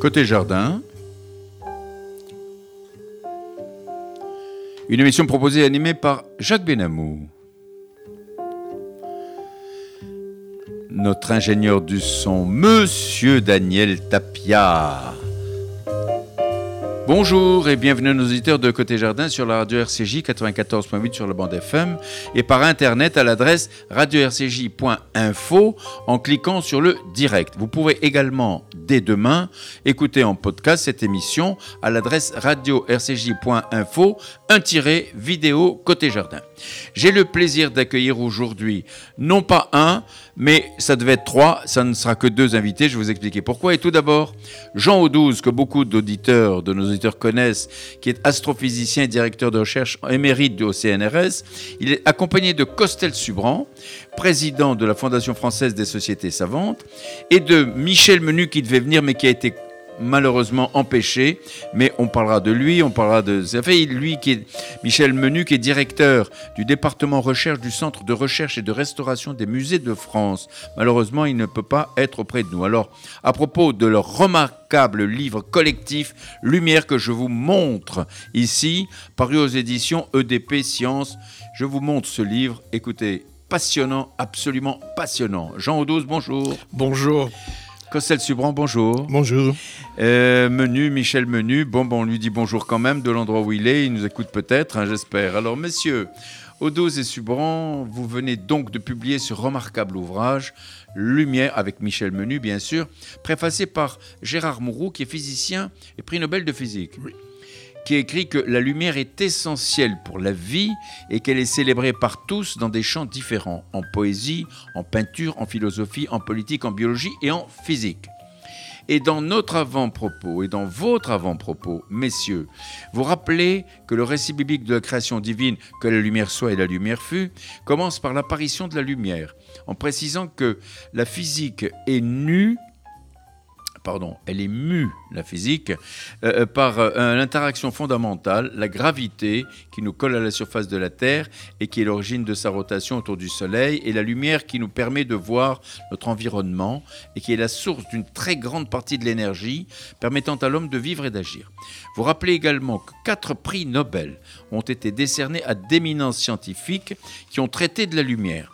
Côté jardin. Une émission proposée et animée par Jacques Benamou. Notre ingénieur du son, Monsieur Daniel Tapia. Bonjour et bienvenue à nos auditeurs de Côté Jardin sur la radio RCJ 94.8 sur le bande FM et par internet à l'adresse radio-rcj.info en cliquant sur le direct. Vous pouvez également dès demain écouter en podcast cette émission à l'adresse radio-rcj.info un tiré vidéo Côté Jardin. J'ai le plaisir d'accueillir aujourd'hui non pas un, mais ça devait être trois, ça ne sera que deux invités, je vais vous expliquer pourquoi. Et tout d'abord, Jean Audouze, que beaucoup d'auditeurs, de nos auditeurs connaissent, qui est astrophysicien et directeur de recherche émérite au CNRS. Il est accompagné de Costel Subran, président de la Fondation française des sociétés savantes, et de Michel Menu qui devait venir mais qui a été malheureusement empêché, mais on parlera de lui, on parlera de... Ça lui qui est Michel Menu, qui est directeur du département recherche du Centre de recherche et de restauration des musées de France. Malheureusement, il ne peut pas être auprès de nous. Alors, à propos de leur remarquable livre collectif Lumière que je vous montre ici, paru aux éditions EDP Science, je vous montre ce livre. Écoutez, passionnant, absolument passionnant. Jean Audouz, bonjour. Bonjour. Costel Subran, bonjour. Bonjour. Euh, Menu, Michel Menu. Bon, bon, on lui dit bonjour quand même de l'endroit où il est. Il nous écoute peut-être, hein, j'espère. Alors, messieurs, Odos et Subran, vous venez donc de publier ce remarquable ouvrage, Lumière, avec Michel Menu, bien sûr, préfacé par Gérard Mourou, qui est physicien et prix Nobel de physique. Oui qui écrit que la lumière est essentielle pour la vie et qu'elle est célébrée par tous dans des champs différents, en poésie, en peinture, en philosophie, en politique, en biologie et en physique. Et dans notre avant-propos et dans votre avant-propos, messieurs, vous rappelez que le récit biblique de la création divine, que la lumière soit et la lumière fut, commence par l'apparition de la lumière, en précisant que la physique est nue pardon, elle est mue, la physique, euh, euh, par euh, l'interaction fondamentale, la gravité qui nous colle à la surface de la Terre et qui est l'origine de sa rotation autour du Soleil, et la lumière qui nous permet de voir notre environnement et qui est la source d'une très grande partie de l'énergie permettant à l'homme de vivre et d'agir. Vous rappelez également que quatre prix Nobel ont été décernés à d'éminents scientifiques qui ont traité de la lumière.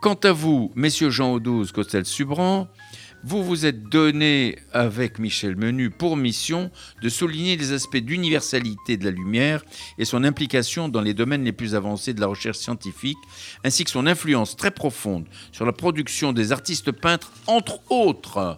Quant à vous, messieurs Jean Audouze, Costel Subran, vous vous êtes donné avec Michel Menu pour mission de souligner les aspects d'universalité de la lumière et son implication dans les domaines les plus avancés de la recherche scientifique, ainsi que son influence très profonde sur la production des artistes peintres, entre autres.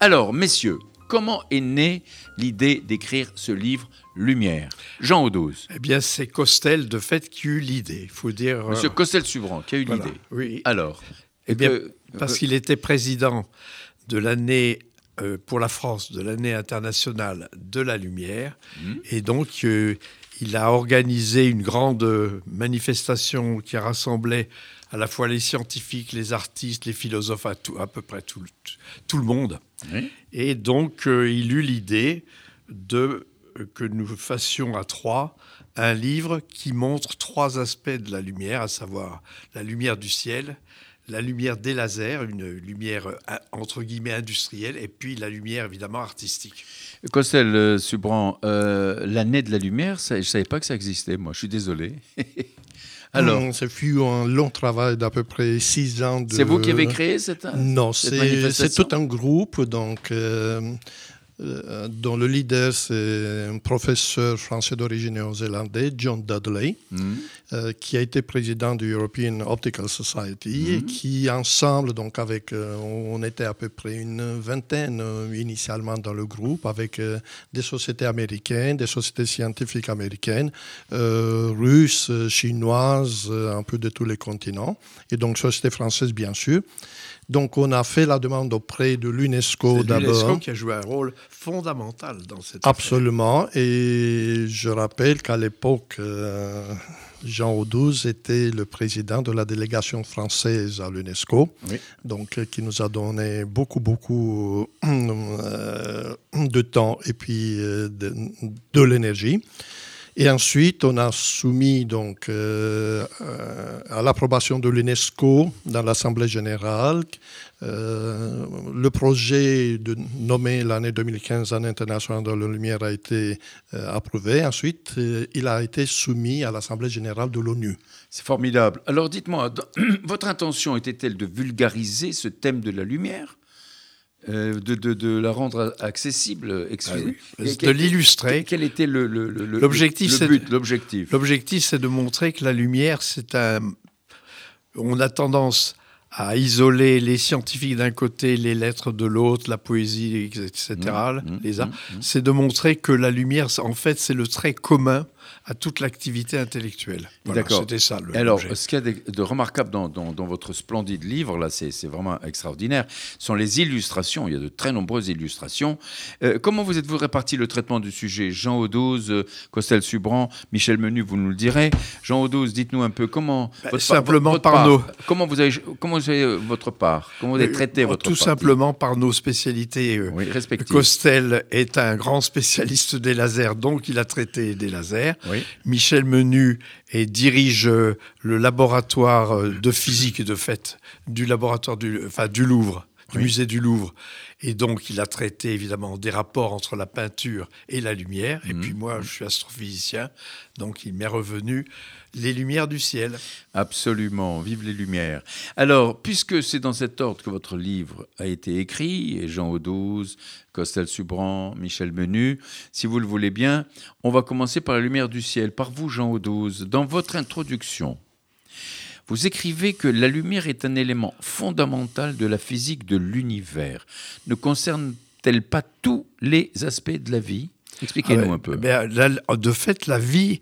Alors, messieurs, comment est née l'idée d'écrire ce livre Lumière Jean Audose. Eh bien, c'est Costel, de fait, qui eut l'idée. faut dire. Monsieur euh, Costel-Subran, qui a eu l'idée. Oui. Alors Eh bien, parce qu'il était président de l'année euh, pour la France, de l'année internationale de la lumière. Mmh. Et donc, euh, il a organisé une grande manifestation qui rassemblait à la fois les scientifiques, les artistes, les philosophes, à, tout, à peu près tout, tout le monde. Et donc, euh, il eut l'idée de que nous fassions à trois un livre qui montre trois aspects de la lumière, à savoir la lumière du ciel, la lumière des lasers, une lumière euh, entre guillemets industrielle, et puis la lumière évidemment artistique. Costel euh, Subran, euh, l'année de la lumière, je ne savais pas que ça existait, moi, je suis désolé. Alors, ça fut un long travail d'à peu près six ans. C'est vous qui avez créé cette Non, c'est tout un groupe. Donc, euh, dont le leader, c'est un professeur français d'origine néo-zélandais, John Dudley, mm. Euh, qui a été président du European Optical Society et mm. qui, ensemble, donc avec, euh, on était à peu près une vingtaine initialement dans le groupe, avec des sociétés américaines, des sociétés scientifiques américaines, russes, chinoises, un peu de tous les continents, et donc sociétés françaises, bien sûr. Donc, on a fait la demande auprès de l'UNESCO d'abord. L'UNESCO qui a joué un rôle fondamental dans cette Absolument. Et je rappelle qu'à l'époque, euh, Jean Audouze était le président de la délégation française à l'UNESCO, donc euh, qui nous a donné beaucoup, beaucoup euh, de temps et puis de l'énergie. Et ensuite, on a soumis donc euh, euh, à l'approbation de l'UNESCO dans l'Assemblée générale euh, le projet de nommer l'année 2015 année internationale de la lumière a été approuvé. Ensuite, il a été soumis à l'Assemblée générale de l'ONU. C'est formidable. Alors dites-moi, votre intention était-elle de vulgariser ce thème de la lumière euh, de, de, la rendre accessible, ah de l'illustrer. Quel était le, l'objectif L'objectif, l'objectif, c'est de montrer que la lumière, c'est un. On a tendance à isoler les scientifiques d'un côté, les lettres de l'autre, la poésie, etc. Mmh, mmh, les arts. Mmh, c'est de montrer que la lumière, en fait, c'est le trait commun à toute l'activité intellectuelle. D'accord. C'était ça. Le Alors, ce qu'il y a de, remarquable dans, votre splendide livre, là, c'est vraiment extraordinaire, sont les illustrations. Il y a de très nombreuses illustrations. Euh, comment vous êtes-vous réparti le traitement du sujet? Jean Audoz, euh, Costel Subran, Michel Menu, vous nous le direz. Jean Audoz, dites-nous un peu comment. Bah, simplement par nos. Comment vous avez, comment vous avez euh, votre part? Comment vous avez traité votre Tout simplement par nos spécialités oui, respectives. Costel est un grand spécialiste des lasers, donc il a traité des lasers. Michel Menu et dirige euh, le laboratoire euh, de physique de fait du laboratoire du, enfin, du Louvre, du musée du Louvre. Et donc, il a traité évidemment des rapports entre la peinture et la lumière. Et mmh. puis moi, je suis astrophysicien, donc il m'est revenu les lumières du ciel. Absolument, vive les lumières. Alors, puisque c'est dans cet ordre que votre livre a été écrit, et Jean Audouz, Costel Subran, Michel Menu, si vous le voulez bien, on va commencer par la lumière du ciel, par vous, Jean Audouz. Dans votre introduction, vous écrivez que la lumière est un élément fondamental de la physique de l'univers. Ne concerne-t-elle pas tous les aspects de la vie? Expliquez-nous ah un peu. Ben, de fait, la vie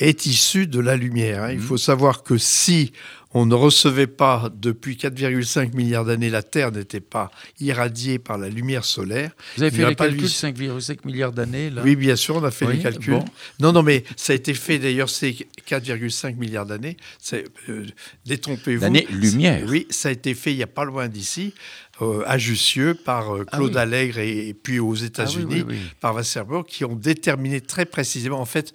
est issue de la lumière. Hein. Il mmh. faut savoir que si on ne recevait pas, depuis 4,5 milliards d'années, la Terre n'était pas irradiée par la lumière solaire. Vous avez fait les calculs 5,5 milliards d'années Oui, bien sûr, on a fait les calculs. Non, non, mais ça a été fait d'ailleurs, c'est 4,5 milliards d'années. Euh, Détrompez-vous. L'année-lumière. Oui, ça a été fait il n'y a pas loin d'ici. Euh, à Jussieu par euh, ah Claude Allègre et, puis aux ah États-Unis par Wasserburg qui ont déterminé très précisément en fait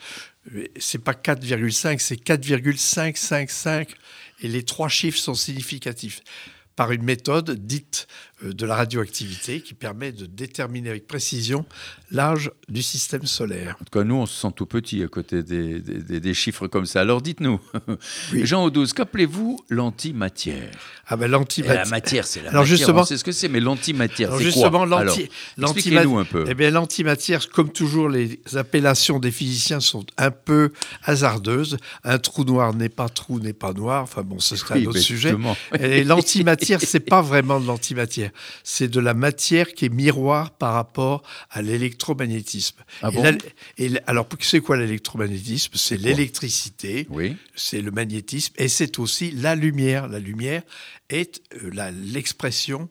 c'est pas 4,5 c'est 4,555 et les trois chiffres sont significatifs. Par une méthode dite de la radioactivité qui permet de déterminer avec précision l'âge du système solaire. En tout cas, nous, on se sent tout petit à côté des, des, chiffres comme ça. Alors dites-nous, Jean Audouz, qu'appelez-vous l'antimatière? Ah ben l'antimatière. La matière, c'est la alors matière, justement, on sait ce que c'est, mais l'antimatière, c'est justement, quoi Expliquez-nous un peu. Eh bien, l'antimatière, comme toujours, les appellations des physiciens sont un peu hasardeuses. Un trou noir n'est pas trou, n'est pas noir. Enfin bon, ce serait un autre sujet. Et l'antimatière, c'est pas vraiment de l'antimatière c'est de la matière qui est miroir par rapport à l'électromagnétisme. Ah et, alors, c'est quoi l'électromagnétisme? C'est l'électricité, c'est le magnétisme, et c'est aussi la lumière. La lumière est euh, l'expression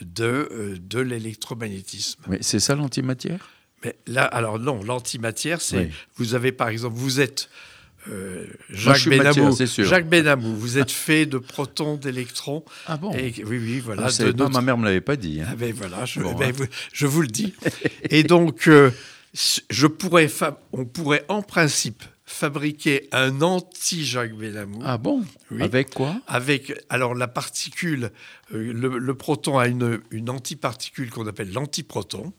de, euh, de l'électromagnétisme. Mais c'est ça l'antimatière? Mais là, alors non, l'antimatière, c'est vous avez par exemple, vous êtes euh, Jacques Benamou. Jacques Benamou, vous êtes fait de protons, d'électrons. Ah bon Oui, oui, voilà. Ah, ma mère me l'avait pas dit. Hein. Ah ben voilà, je, ben, hein. je, vous le dis. Et donc, euh, je pourrais, on pourrait en principe fabriquer un anti-Jacques Benamou. Ah bon? Avec quoi? Avec, alors la particule, euh, le, proton a une, une antiparticule qu'on appelle l'antiproton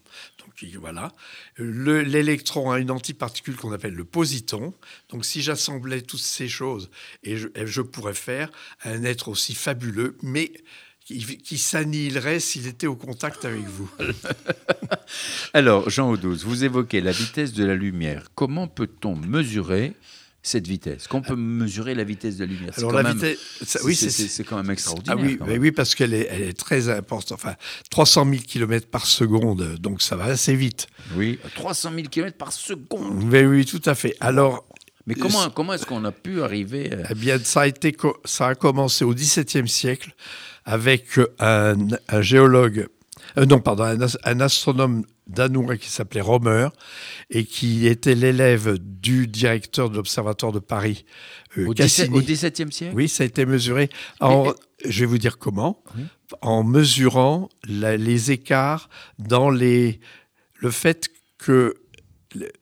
voilà. L'électron a une antiparticule qu'on appelle le positon. Donc si j'assemblais toutes ces choses, et je, pourrais faire un être aussi fabuleux, mais qui, s'annihilerait s'il était au contact avec vous. Alors, Jean Audouz, vous évoquez la vitesse de la lumière. Comment peut-on mesurer cette vitesse Qu'on peut mesurer la vitesse de la lumière Alors la vitesse, oui, c'est quand même extraordinaire. Ah oui, oui, parce qu'elle est, elle est très importante. Enfin, 300 000 km par seconde, donc ça va assez vite. Oui, 300 000 km par seconde. Oui, oui, tout à fait. Alors. Mais comment, comment est-ce qu'on a pu arriver Eh bien, ça a, été, ça a commencé au XVIIe siècle avec un, un géologue, euh, non, pardon, un, un astronome danois qui s'appelait Romer et qui était l'élève du directeur de l'Observatoire de Paris. Euh, au, XVIIe siècle? Oui, ça a été mesuré. En, je vais vous dire comment. En mesurant les écarts dans les, le fait que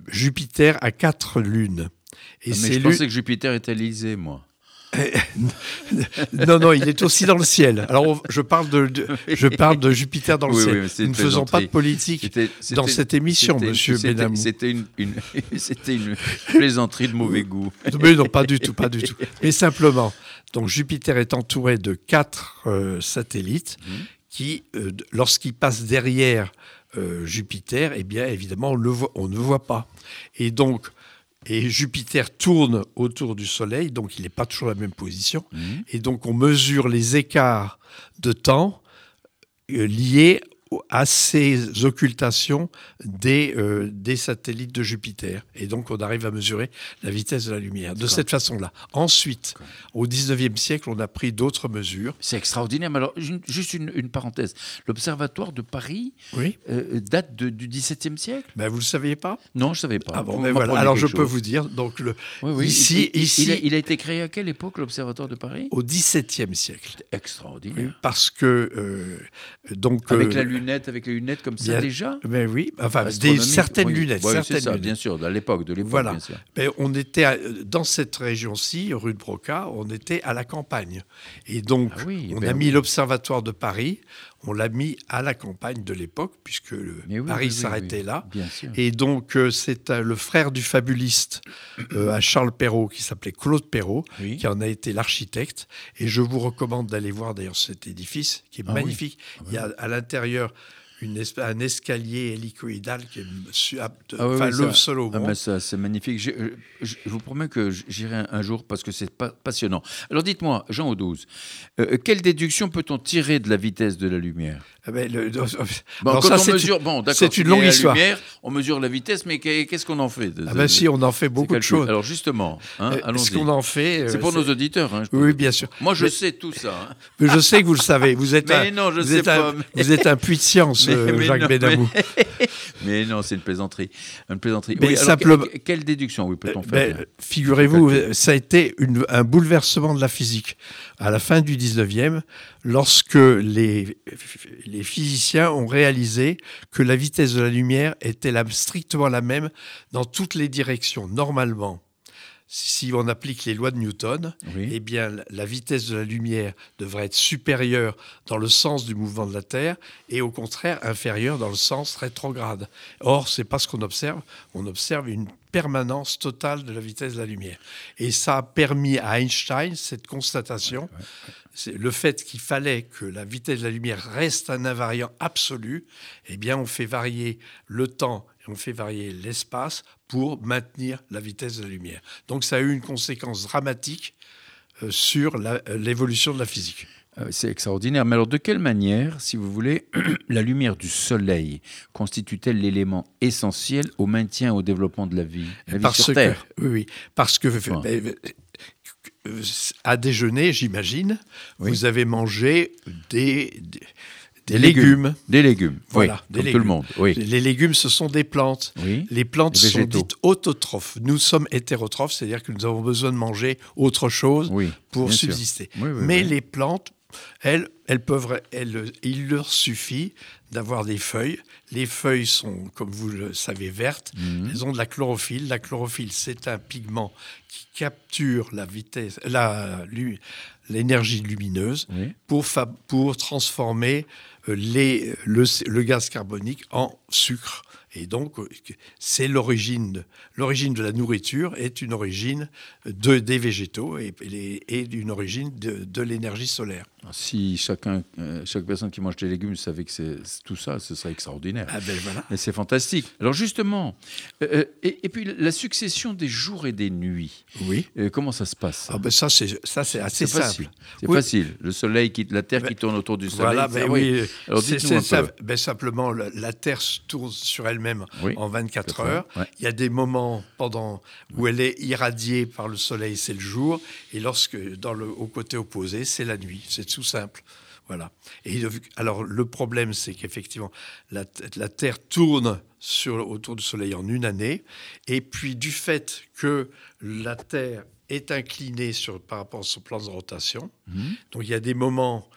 Jupiter a quatre lunes. Et ah, mais je pensais que Jupiter était l'Élysée, moi. non, non, il est aussi dans le ciel. Alors, je parle de, je parle de Jupiter dans le ciel. Nous ne faisons pas de politique dans cette émission, Monsieur Benamou. C'était une, une, une, plaisanterie de mauvais goût. Mais non, pas du tout, pas du tout. Mais simplement, donc Jupiter est entouré de quatre euh, satellites mmh. qui, euh, lorsqu'ils passent derrière euh, Jupiter, eh bien, évidemment, on, le voit, on ne le voit pas. Et donc, et Jupiter tourne autour du Soleil, donc il n'est pas toujours à la même position. Mhm. Et donc on mesure les écarts de temps euh, liés à ces occultations des, euh, des satellites de Jupiter. Et donc, on arrive à mesurer la vitesse de la lumière de cette façon-là. Ensuite, au 19e siècle, on a pris d'autres mesures. C'est extraordinaire. Mais alors, juste une, parenthèse. L'Observatoire de Paris oui. Euh, date du 17e siècle? Ben, Vous ne le saviez pas? Non, je ne savais pas. Ah bon, voilà. Alors, je peux vous dire. Donc, le, Ici, il, ici il, a, été créé à quelle époque, l'Observatoire de Paris? Au 17e siècle. Extraordinaire. parce que. Euh, donc, Avec la lunettes, avec les lunettes comme ça déjà Mais oui, enfin, des, certaines lunettes. certaines ça, bien sûr, à l'époque, de l'époque, voilà. bien sûr. Mais on était dans cette région-ci, rue de Broca, on était à la campagne. Et donc, ah on ben a mis l'Observatoire de Paris, on l'a mis à la campagne de l'époque, puisque Paris s'arrêtait là. Et donc, euh, c'est euh, le frère du fabuliste euh, à Charles Perrault, qui s'appelait Claude Perrault, qui en a été l'architecte. Et je vous recommande d'aller voir d'ailleurs cet édifice, qui est ah magnifique. Ah Il y a à l'intérieur un escalier hélicoïdal qui est ah le seul au monde. c'est magnifique. Je, vous promets que j'irai un, jour parce que c'est passionnant. Alors dites-moi, Jean Audouze, euh, quelle déduction peut-on tirer de la vitesse de la lumière? Ah ben, le, bon, quand on mesure, bon, c'est une longue histoire. Lumière, on mesure la vitesse, mais qu'est-ce qu'on en fait ah ben si, on en fait beaucoup de choses. Alors justement, hein, euh. Ce qu'on en fait, euh, c'est pour nos auditeurs. Hein, oui, bien sûr. Moi, je sais tout ça. Hein. Mais je sais que vous le savez. Vous êtes mais un, non, je vous sais êtes pas. Un, Vous êtes un puits de science, euh, Jacques Benamou. Mais... non, c'est une plaisanterie, une plaisanterie. Mais quelle déduction oui, peut-on faire ben, Figurez-vous, ça a été une, un bouleversement de la physique à la fin du 19e, lorsque les, les physiciens ont réalisé que la vitesse de la lumière était strictement la même dans toutes les directions. Normalement, si on applique les lois de Newton, eh bien, la vitesse de la lumière devrait être supérieure dans le sens du mouvement de la Terre et au contraire inférieure dans le sens rétrograde. Or, c'est pas ce qu'on observe. On observe une permanence totale de la vitesse de la lumière. Et ça a permis à Einstein cette constatation, le fait qu'il fallait que la vitesse de la lumière reste un invariant absolu. Eh bien, on fait varier le temps on fait varier l'espace pour maintenir la vitesse de la lumière. Donc, ça a eu une conséquence dramatique euh, sur euh, l'évolution de la physique. Euh, c'est extraordinaire. Mais alors, de quelle manière, si vous voulez, la lumière du soleil constitue-t-elle l'élément essentiel au maintien et au développement de la vie, la parce sur Terre? Oui, oui. Parce que ben, euh, à déjeuner, j'imagine, vous avez mangé des, des, légumes. Des légumes, voilà, oui, comme tout le monde. Oui. Les légumes, ce sont des plantes. Les plantes sont dites autotrophes. Nous sommes hétérotrophes, c'est-à-dire que nous avons besoin de manger autre chose pour subsister. Mais les plantes elles, elles peuvent, elles, il leur suffit d'avoir des feuilles. Les feuilles sont, comme vous le savez, vertes. Mhm. Elles ont de la chlorophylle. La chlorophylle, c'est un pigment qui capture la vitesse, la, l'énergie lumineuse pour, pour transformer le, gaz carbonique en sucre. Et donc, c'est l'origine, l'origine de la nourriture est une origine de, des végétaux et, d'une origine de l'énergie solaire. Si chacun, euh, chaque personne qui mange des légumes savait que c'est tout ça, ce serait extraordinaire. Ah ben voilà. Et c'est fantastique. Alors justement, euh, et, puis la succession des jours et des nuits. Oui. comment ça se passe? Ah ben ça c'est ça c'est assez simple. C'est facile. Le soleil quitte la Terre qui tourne autour du Soleil. Voilà. Ben oui. Alors dites-nous un peu. Ben simplement, la Terre tourne sur elle-même en 24 heures. Il y a des moments pendant où elle est irradiée par le Soleil, c'est le jour, et lorsque dans le au côté opposé, c'est la nuit. C'est tout simple. Voilà. Et alors le problème, c'est qu'effectivement, la, Terre tourne sur, autour du Soleil en une année, et puis du fait que la Terre est inclinée sur, par rapport à son plan de rotation, mhm. donc il y a des moments,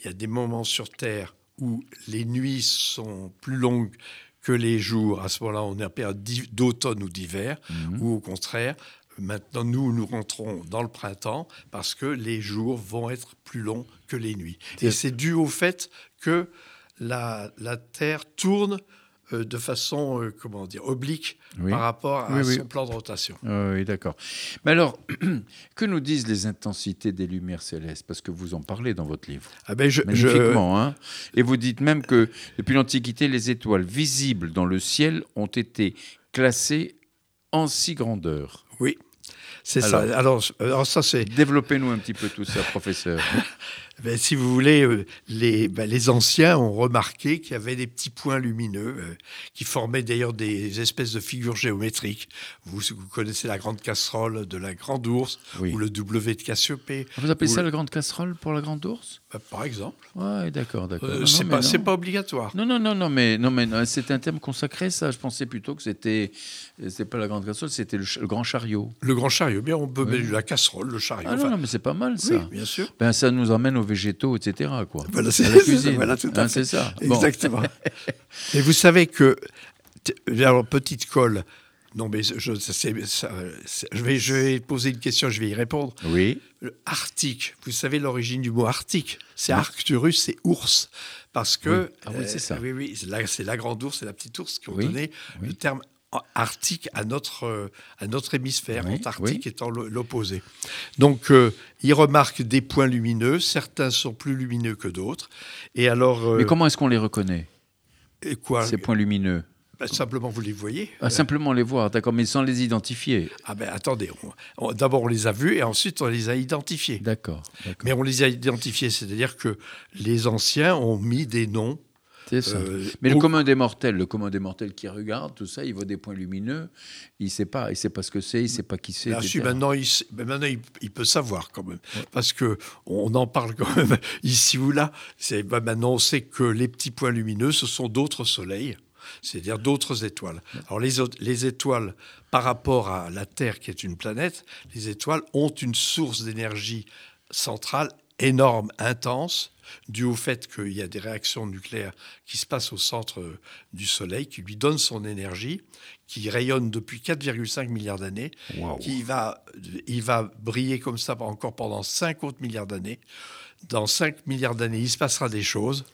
il y a des moments sur Terre où les nuits sont plus longues que les jours, à ce moment-là, on est en période d'automne ou d'hiver, mhm. ou au contraire, maintenant nous, nous rentrons dans le printemps parce que les jours vont être plus longs que les nuits. Et c'est dû au fait que la, la Terre tourne euh, de façon, euh, comment dire, oblique par rapport à son plan de rotation. Oui, d'accord. Mais alors, que nous disent les intensités des lumières célestes? Parce que vous en parlez dans votre livre. Ah ben je, Magnifiquement, hein Et vous dites même que depuis l'Antiquité, les étoiles visibles dans le ciel ont été classées en six grandeurs. Oui. C'est ça. Alors, alors ça, c'est. Développez-nous un petit peu tout ça, professeur. Ben, si vous voulez, euh, les, ben, les anciens ont remarqué qu'il y avait des petits points lumineux euh, qui formaient d'ailleurs des espèces de figures géométriques. Vous, vous, connaissez la grande casserole de la grande ours ou le W de Cassiopée. Vous appelez ça la grande casserole pour la grande ours? Ben, Par exemple. Oui, d'accord, d'accord. Euh, c'est pas, pas, obligatoire. Non, non, non, non, mais, non, mais c'est un thème consacré, ça. Je pensais plutôt que c'était, c'est pas la grande casserole, c'était le, grand chariot. Le grand chariot, bien, on peut mettre la casserole, le chariot. Ah non, non, mais c'est pas mal ça. Oui, bien sûr. Ben, ça nous emmène au végétaux, etc. Quoi. Voilà, c'est la cuisine. Voilà, tout à hein, c'est ça. Exactement. Et vous savez que, alors, petite colle, non, mais je, je, vais, je vais poser une question, je vais y répondre. Oui. Arctique, vous savez l'origine du mot arctique? C'est Arcturus, c'est ours. Parce que. Ah oui, c'est ça. Euh, oui, oui, c'est la, grande ours et la petite ours qui ont donné le terme arctique à notre, euh, à notre hémisphère, Antarctique étant l'opposé. Donc, euh, il remarque des points lumineux, certains sont plus lumineux que d'autres. Et alors, euh, Mais comment est-ce qu'on les reconnaît? et quoi? Ces points lumineux? Ben, Simplement, vous les voyez. Ah, simplement les voir, d'accord, mais sans les identifier. Ah ben attendez, d'abord on les a vus et ensuite on les a identifiés. D'accord. Mais on les a identifiés, c'est-à-dire que les anciens ont mis des noms euh, Mais le commun des mortels, le commun des mortels qui regarde tout ça, il voit des points lumineux, il sait pas, il sait pas ce que c'est, il sait pas qui c'est. maintenant, il, maintenant il, peut savoir quand même, parce que on en parle quand même ici ou là. Ben, maintenant, on sait que les petits points lumineux, ce sont d'autres soleils c'est-à-dire d'autres étoiles. Alors les, les, étoiles, par rapport à la Terre qui est une planète, les étoiles ont une source d'énergie centrale énorme, intense, dû au fait qu'il y a des réactions nucléaires qui se passent au centre du Soleil, qui lui donnent son énergie, qui rayonne depuis 4,5 milliards d'années, qui va, il va briller comme ça encore pendant 5 autres milliards d'années. Dans 5 milliards d'années, il se passera des choses.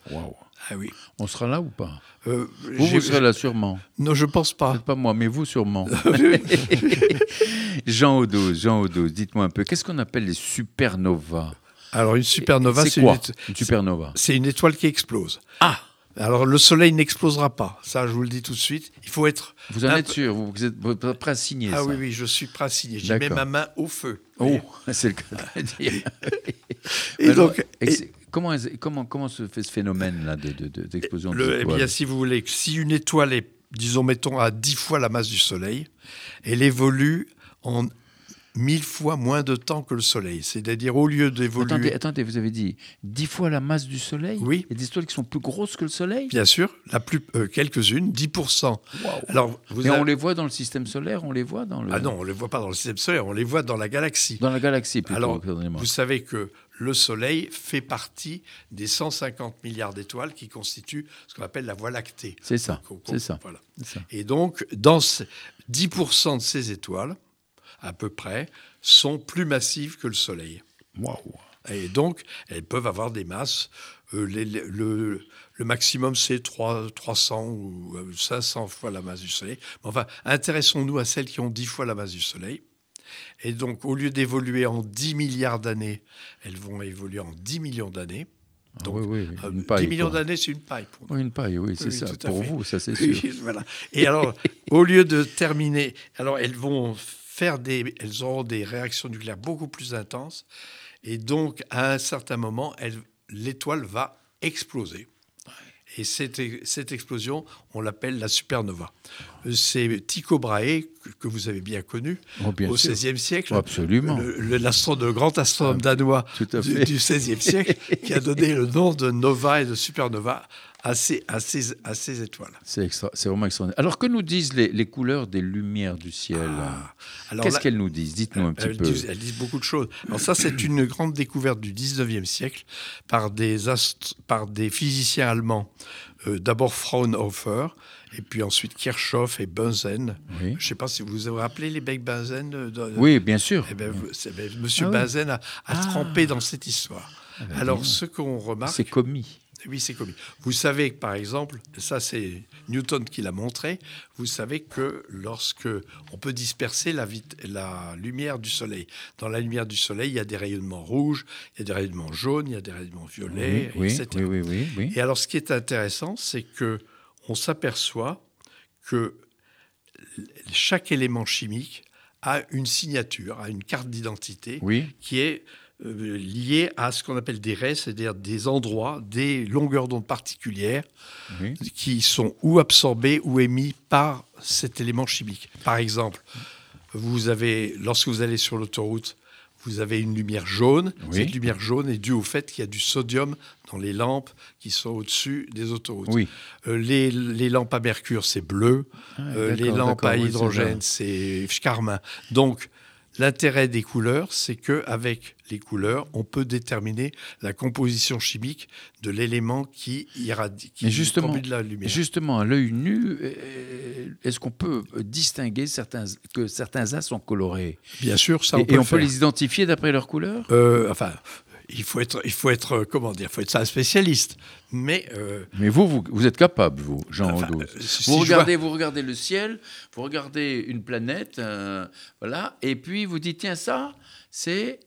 Ah oui. On sera là ou pas? Euh, Vous, vous serez là sûrement. Non, je pense pas. Pas moi, mais vous sûrement. Jean Odos, Jean Odos, dites-moi un peu, qu'est-ce qu'on appelle les supernovas? Alors une supernova, c'est une, supernova? C'est une étoile qui explose. Ah alors le Soleil n'explosera pas, ça je vous le dis tout de suite. Il faut être. Vous en êtes sûr? Vous êtes prêt à signer Ah oui, oui, je suis prêt à signer. J'ai mis ma main au feu. Oh, c'est le cas et donc, Comment, comment, comment se fait ce phénomène-là d'explosion de, Eh bien, si vous voulez, si une étoile est, disons, mettons, à 10 fois la masse du Soleil, elle évolue en mille fois moins de temps que le Soleil. C'est-à-dire, au lieu d'évoluer... Attendez, attendez, vous avez dit dix fois la masse du Soleil Oui. Il y a des étoiles qui sont plus grosses que le Soleil? Bien sûr, la plus, euh, quelques-unes, 10%. Alors, vous Mais on les voit dans le système solaire On les voit dans le... Ah non, on ne les voit pas dans le système solaire, on les voit dans la galaxie. Dans la galaxie, plutôt, Alors, vous savez que le Soleil fait partie des 150 milliards d'étoiles qui constituent ce qu'on appelle la Voie lactée. C'est ça, c'est ça. Voilà. Et donc, dans 10% de ces étoiles, à peu près, sont plus massives que le Soleil. Et donc, elles peuvent avoir des masses. Euh, le, maximum, c'est 300 ou 500 euh, fois la masse du Soleil. enfin, intéressons-nous à celles qui ont 10 fois la masse du Soleil. Et donc, au lieu d'évoluer en 10 milliards d'années, elles vont évoluer en 10 millions d'années. Ah donc, oui, oui, une paille, 10 millions d'années, c'est une paille. Pour Oui, une paille, oui, c'est ça. Pour vous, ça c'est sûr. voilà. Et alors, au lieu de terminer, alors elles vont des, elles auront des réactions nucléaires beaucoup plus intenses. Et donc, à un certain moment, l'étoile va exploser. Et cette, cette explosion, on l'appelle la supernova. C'est Tycho Brahe, que, vous avez bien connu, oh, au XVIe siècle. absolument. Le, le, grand astronome ah, danois du, XVIe siècle, qui a donné le nom de nova et de supernova à ces, à ces, à ces étoiles. C'est vraiment extraordinaire. Alors que nous disent les, les couleurs des lumières du ciel? Ah, Qu'est-ce qu'elles nous disent? Dites-nous un petit elles peu. Disent, elles disent beaucoup de choses. Alors ça, c'est une grande découverte du 19e siècle par des, par des physiciens allemands. Euh, d'abord Fraunhofer et puis ensuite Kirchhoff et Bunsen. Je ne sais pas si vous vous rappelez les becs Bunsen. Oui, bien sûr. Eh ben, ben, Monsieur ah Bunsen a, a trempé dans cette histoire. Ah ben, Alors, ce qu'on remarque. C'est commis. Oui, c'est commis. Vous savez par exemple, ça c'est Newton qui l'a montré, vous savez que lorsque on peut disperser la, la, lumière du soleil, dans la lumière du soleil, il y a des rayonnements rouges, il y a des rayonnements jaunes, il y a des rayonnements violets, oui, etc. Oui, oui, oui, Et alors, ce qui est intéressant, c'est que on s'aperçoit que chaque élément chimique a une signature, a une carte d'identité qui est euh, lié à ce qu'on appelle des raies, c'est-à-dire des endroits, des longueurs d'onde particulières qui sont ou absorbés ou émis par cet élément chimique. Par exemple, vous avez, lorsque vous allez sur l'autoroute, vous avez une lumière jaune. Cette lumière jaune est due au fait qu'il y a du sodium dans les lampes qui sont au-dessus des autoroutes. Euh, les, lampes à mercure, c'est bleu. Ah, euh, les lampes à hydrogène, c'est carmin. Donc, L'intérêt des couleurs, c'est qu'avec les couleurs, on peut déterminer la composition chimique de l'élément qui irradie, qui justement, de la lumière. Justement, à l'œil nu, euh, est-ce qu'on peut distinguer certains, que certains as sont colorés? Bien sûr, ça on et, peut et on peut les identifier d'après leur couleur euh, Enfin, il faut être, il faut être, comment dire, faut être un spécialiste. Mais, euh, mais vous, vous, êtes capable, vous, Jean enfin, euh, vous, regardez, vous regardez le ciel, vous regardez une planète, euh, voilà, et puis vous dites, tiens, ça, c'est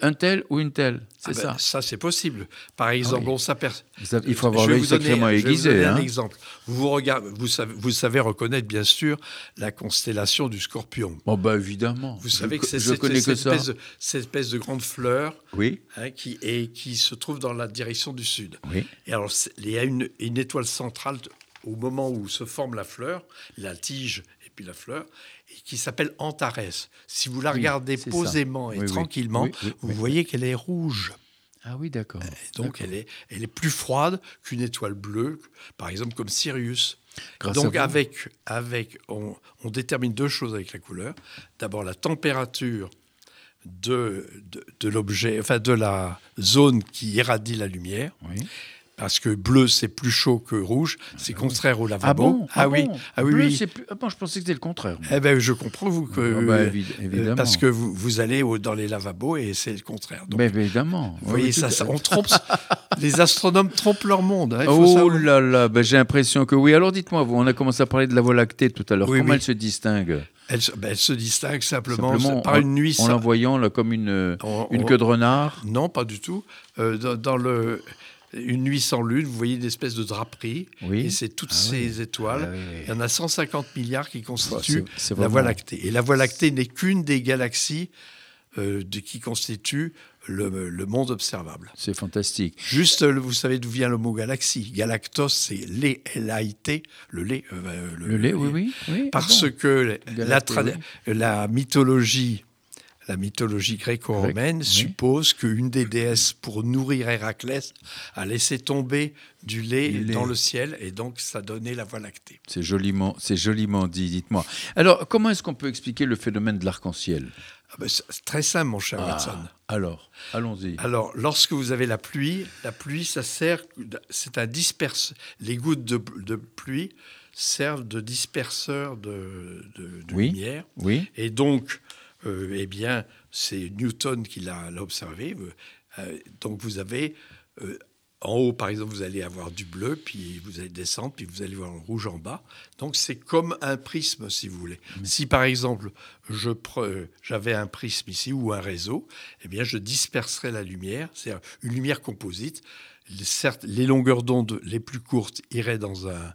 un tel ou une telle, c'est ah ben, ça. ça, c'est possible. Par ah exemple, on s'aperçoit. Il faut avoir l'œil sacrément aiguisé. Je vais vous un hein. exemple. Vous, regardez, vous, savez, vous savez reconnaître, bien sûr, la constellation du scorpion. Bon, bah évidemment. Vous savez que c'est cette, cette, espèce de, cette espèce de grande fleur oui. Hein, qui, et qui se trouve dans la direction du sud. Oui. Et alors, il y a une, une étoile centrale au moment où se forme la fleur, la tige et puis la fleur, qui s'appelle Antares. Si vous la regardez posément et tranquillement, vous voyez qu'elle est rouge. Ah oui, d'accord. Donc elle est, elle est plus froide qu'une étoile bleue, par exemple comme Sirius. Donc avec, avec on, détermine deux choses avec la couleur. D'abord la température de, de, de l'objet, enfin de la zone qui irradie la lumière. Oui parce que bleu c'est plus chaud que rouge, c'est contraire au lavabo. Ah bon Ah, oui, ah oui, bleu, oui. Plus... Ah bon, je pensais que c'était le contraire. Eh ben, je comprends vous que ah bah, euh, évidemment. parce que vous, vous allez dans les lavabos et c'est le contraire. Donc, mais évidemment. Vous voyez ça, ça, on trompe. les astronomes trompent leur monde. Hein, oh là là, ben, j'ai l'impression que oui. Alors dites-moi, vous, on a commencé à parler de la Voie lactée tout à l'heure. Comment elle se distingue? Elle, ben, elle, se distingue simplement, par une nuit. En la voyant là, comme une, une queue de renard Non, pas du tout. Euh, dans, dans le une nuit sans lune, vous voyez une espèce de draperie, et c'est toutes ah ces étoiles. Ah Il y en a 150 milliards qui constituent la Voie lactée. Et la Voie lactée n'est qu'une des galaxies euh, qui constituent le, monde observable. C'est fantastique. Juste, vous savez d'où vient le mot galaxie? Galactos, c'est lait, L-A-I-T, le lait. Euh, le, lait, oui, oui. Parce que la, la mythologie la mythologie gréco-romaine suppose qu'une des déesses, pour nourrir Héraclès, a laissé tomber du lait dans le ciel et donc ça donnait la Voie lactée. C'est joliment, c'est joliment dit, dites-moi. Alors, comment est-ce qu'on peut expliquer le phénomène de l'arc-en-ciel? Ah ben, C'est très simple, mon cher ah, Watson. Alors, allons-y. Alors, lorsque vous avez la pluie, la pluie, ça sert, c'est un disperse. Les gouttes de, pluie servent de disperseur de, de, lumière. Oui. Et donc, euh, eh bien, c'est Newton qui l'a observé. Euh, donc vous avez euh, en haut, par exemple, vous allez avoir du bleu, puis vous allez descendre, puis vous allez voir le rouge en bas. Donc c'est comme un prisme, si vous voulez. Mmh. Si par exemple, j'avais un prisme ici ou un réseau, eh bien je disperserais la lumière, c'est une lumière composite. Certes, les longueurs d'onde les plus courtes iraient dans un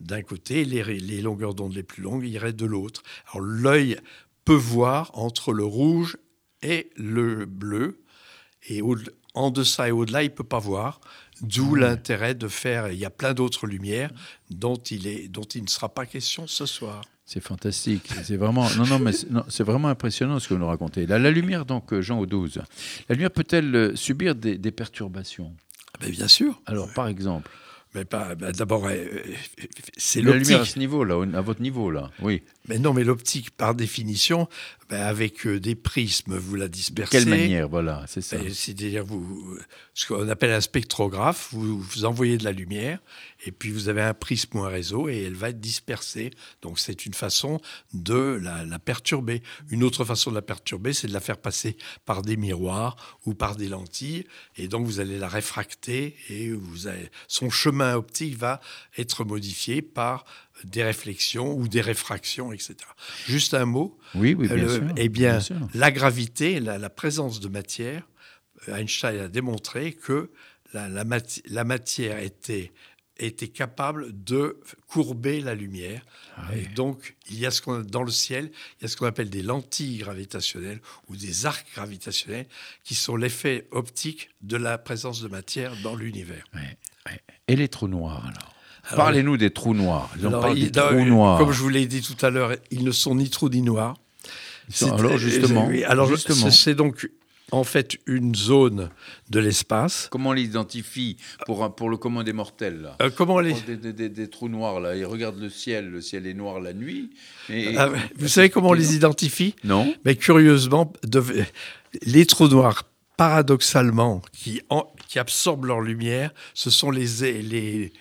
d'un côté, les, les longueurs d'onde les plus longues iraient de l'autre. Alors l'œil peut voir entre le rouge et le bleu. Et en deçà et au-delà, il ne peut pas voir. D'où l'intérêt de faire. Il y a plein d'autres lumières dont il, est, dont il ne sera pas question ce soir. C'est fantastique. C'est vraiment, non, non, mais c'est vraiment impressionnant ce que vous nous racontez. La, la lumière, donc, euh, Jean Audouze, la lumière peut-elle euh, subir des, perturbations? Ah ben, Bien sûr. Alors, par exemple mais pas. Ben, d'abord, euh, c'est la lumière à ce niveau-là, à votre niveau là, oui. Mais non, mais l'optique, par définition, ben, avec euh, des prismes, vous la dispersez. Quelle manière, voilà, c'est ça. Ben, c'est-à-dire, vous, ce qu'on appelle un spectrographe, vous, vous, envoyez de la lumière, et puis vous avez un prisme ou un réseau, et elle va être dispersée. Donc c'est une façon de la, perturber. Une autre façon de la perturber, c'est de la faire passer par des miroirs ou par des lentilles, et donc vous allez la réfracter, et vous avez, son chemin optique va être modifié par des réflexions ou des réfractions, etc. Juste un mot. Oui, oui, bien sûr, Eh bien, la gravité, la, présence de matière, euh, Einstein a démontré que la, la, matière était, était capable de courber la lumière. Ah Et donc, il y a ce qu'on dans le ciel, il y a ce qu'on appelle des lentilles gravitationnelles ou des arcs gravitationnels, qui sont l'effet optique de la présence de matière dans l'univers. Et les trous noirs alors? Parlez-nous des trous noirs. Comme je vous l'ai dit tout à l'heure, ils ne sont ni trous ni noirs. Alors justement, alors c'est donc en fait une zone de l'espace. Comment on l'identifie pour, pour le commun des mortels là euh, Comment les des, trous noirs là Ils regardent le ciel, le ciel est noir la nuit. Ah, vous savez comment on les identifie Non. Mais curieusement, les trous noirs, paradoxalement, qui, qui absorbent leur lumière, ce sont les, les,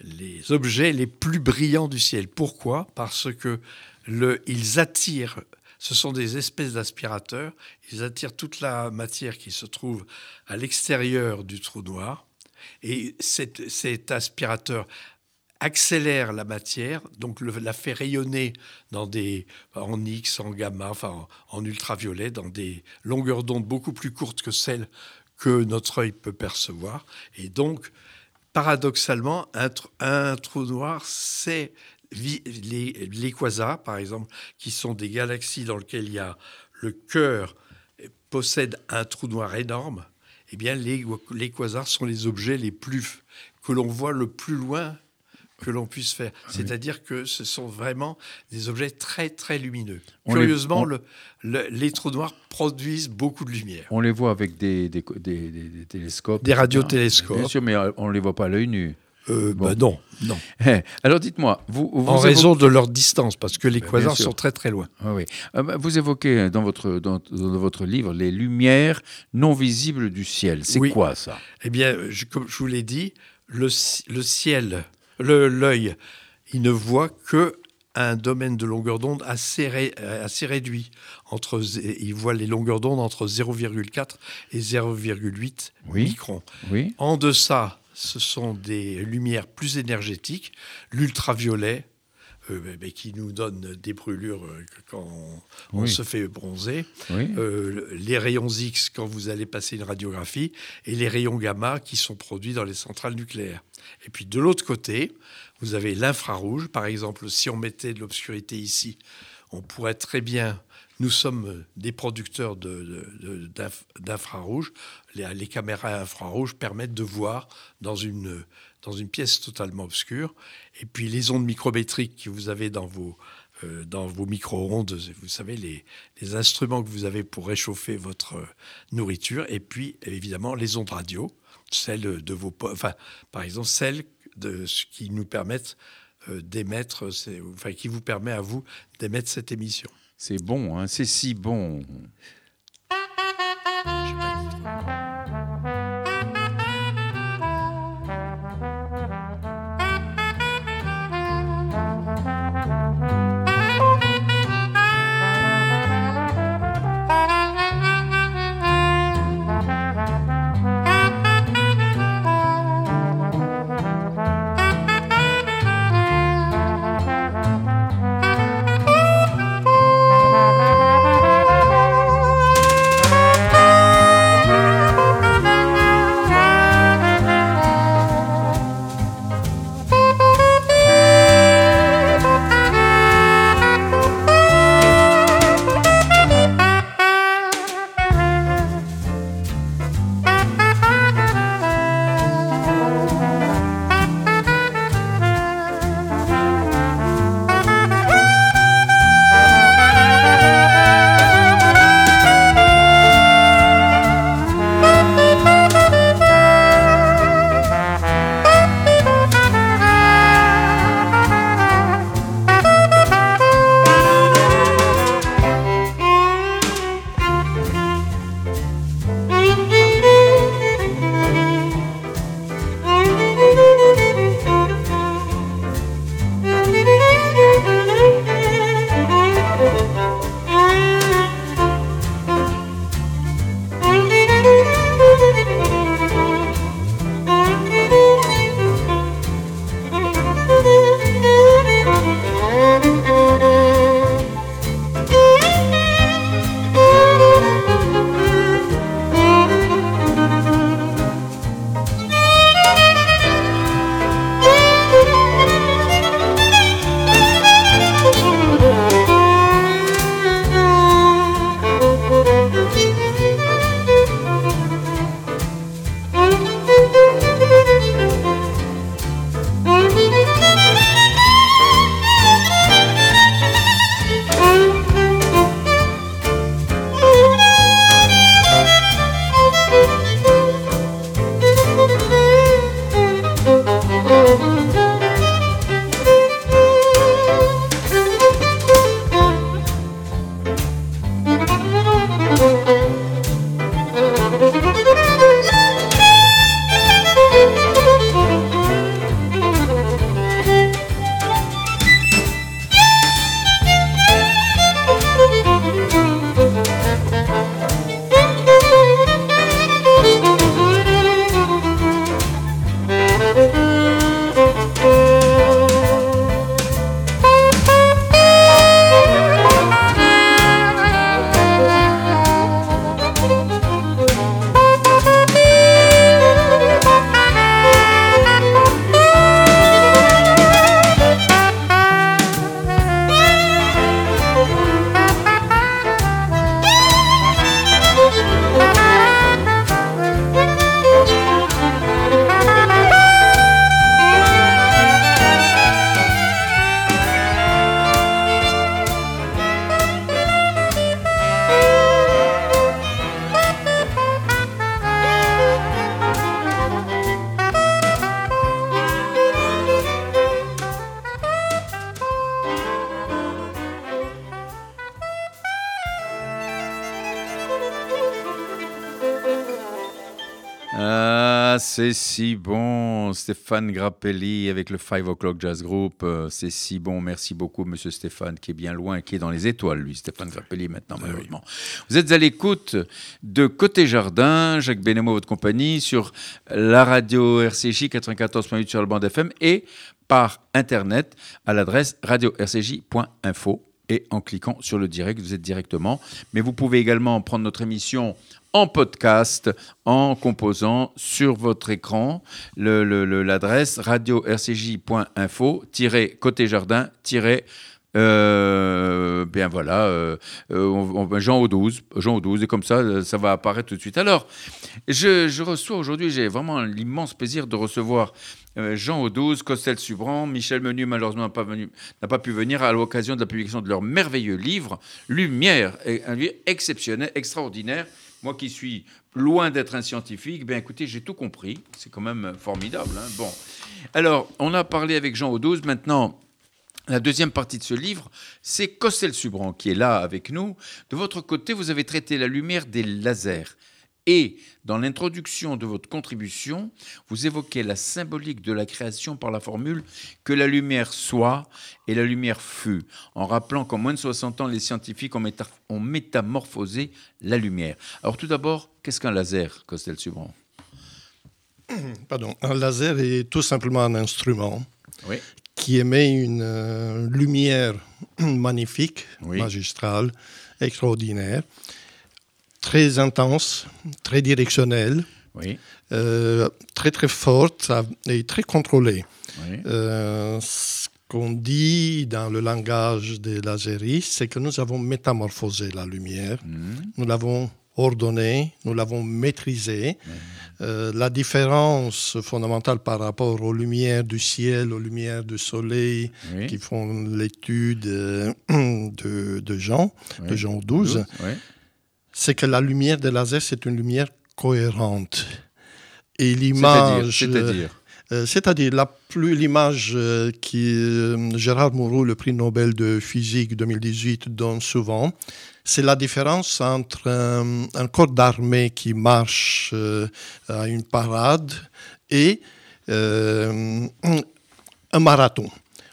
les objets les plus brillants du ciel. Pourquoi? Parce que ils attirent, ce sont des espèces d'aspirateurs, ils attirent toute la matière qui se trouve à l'extérieur du trou noir, et cet, aspirateur accélère la matière, donc la fait rayonner dans des, en X, en gamma, enfin en ultraviolet, dans des longueurs d'onde beaucoup plus courtes que celles que notre œil peut percevoir. Et donc, paradoxalement, un, trou noir, c'est les, quasars, par exemple, qui sont des galaxies dans lesquelles il y a le cœur possède un trou noir énorme. Eh bien, les, les quasars sont les objets les plus que l'on voit le plus loin que l'on puisse faire. Ah C'est-à-dire que ce sont vraiment des objets très, très lumineux. Curieusement, le, les trous noirs produisent beaucoup de lumière. On les voit avec des, des, télescopes. Des radiotélescopes. Bien sûr, mais euh, on ne les voit pas à l'œil nu. Euh, bah non, non. Eh, alors dites-moi, vous, en raison de leur distance, parce que les quasars sont très très loin. Ah oui. Ah bah, vous évoquez dans votre dans, votre livre les lumières non visibles du ciel. C'est quoi ça? Eh bien, comme je vous l'ai dit, le, le ciel l'œil, il ne voit que un domaine de longueur d'onde assez, assez réduit. Entre, il voit les longueurs d'onde entre 0,4 et 0,8 microns. Oui. En deçà, ce sont des lumières plus énergétiques, l'ultraviolet, euh, qui nous donne des brûlures euh, quand on, se fait bronzer, euh, les rayons X quand vous allez passer une radiographie, et les rayons gamma qui sont produits dans les centrales nucléaires. Et puis de l'autre côté, vous avez l'infrarouge. Par exemple, si on mettait de l'obscurité ici, on pourrait très bien nous sommes des producteurs d'infrarouge. Les, les, caméras infrarouges permettent de voir dans une, dans une pièce totalement obscure. Et puis les ondes micrométriques que vous avez dans vos, euh, dans vos micro-ondes, vous savez, les, les, instruments que vous avez pour réchauffer votre nourriture. Et puis évidemment les ondes radio, celles de vos, enfin, par exemple celles de ce qui nous permettent euh, d'émettre, enfin qui vous permet à vous d'émettre cette émission. C'est bon, hein c'est si bon. Ah, c'est si bon, Stéphane Grappelli avec le Five O'Clock Jazz Group. Euh, c'est si bon. Merci beaucoup, monsieur Stéphane, qui est bien loin, qui est dans les étoiles, lui, Stéphane Grappelli, maintenant, ah malheureusement. Vous êtes à l'écoute de Côté Jardin, Jacques Benemo, votre compagnie, sur la radio RCJ 94.8 sur le bande FM et par Internet à l'adresse radio-rcj.info et en cliquant sur le direct, vous êtes directement. Mais vous pouvez également prendre notre émission en podcast en composant sur votre écran l'adresse radio-rcj.info-côté jardin euh, bien voilà, euh, euh, Jean au 12, Jean au 12, et comme ça, ça va apparaître tout de suite. Alors, je, reçois aujourd'hui, j'ai vraiment l'immense plaisir de recevoir Jean au 12, Costel Subran, Michel Menu, malheureusement, n'a pas, pas, pu venir à l'occasion de la publication de leur merveilleux livre, Lumière, un livre exceptionnel, extraordinaire, moi qui suis loin d'être un scientifique, ben écoutez, j'ai tout compris. C'est quand même formidable. Hein. bon. Alors, on a parlé avec Jean Audouze. Maintenant, la deuxième partie de ce livre, c'est Costel Subran qui est là avec nous. De votre côté, vous avez traité la lumière des lasers. Et dans l'introduction de votre contribution, vous évoquez la symbolique de la création par la formule que la lumière soit et la lumière fut, en rappelant qu'en moins de 60 ans, les scientifiques ont, métamorphosé la lumière. Alors tout d'abord, qu'est-ce qu'un laser, Costel Subran? Pardon, un laser est tout simplement un instrument qui émet une euh, lumière magnifique, magistrale, extraordinaire, très intense, très directionnelle, euh, très très forte et très contrôlée. Euh, ce qu'on dit dans le langage des laseristes, c'est que nous avons métamorphosé la lumière, mhm. nous l'avons ordonnée, nous l'avons maîtrisée. Euh, la différence fondamentale par rapport aux lumières du ciel, aux lumières du soleil qui font l'étude de, de Jean, de Jean 12 c'est que la lumière de laser, c'est une lumière cohérente. Et l'image. C'est-à-dire euh, C'est-à-dire la plus l'image euh, qui euh, Gérard Moreau, le prix Nobel de physique 2018, donne souvent, c'est la différence entre un, corps d'armée qui marche à une parade et un marathon.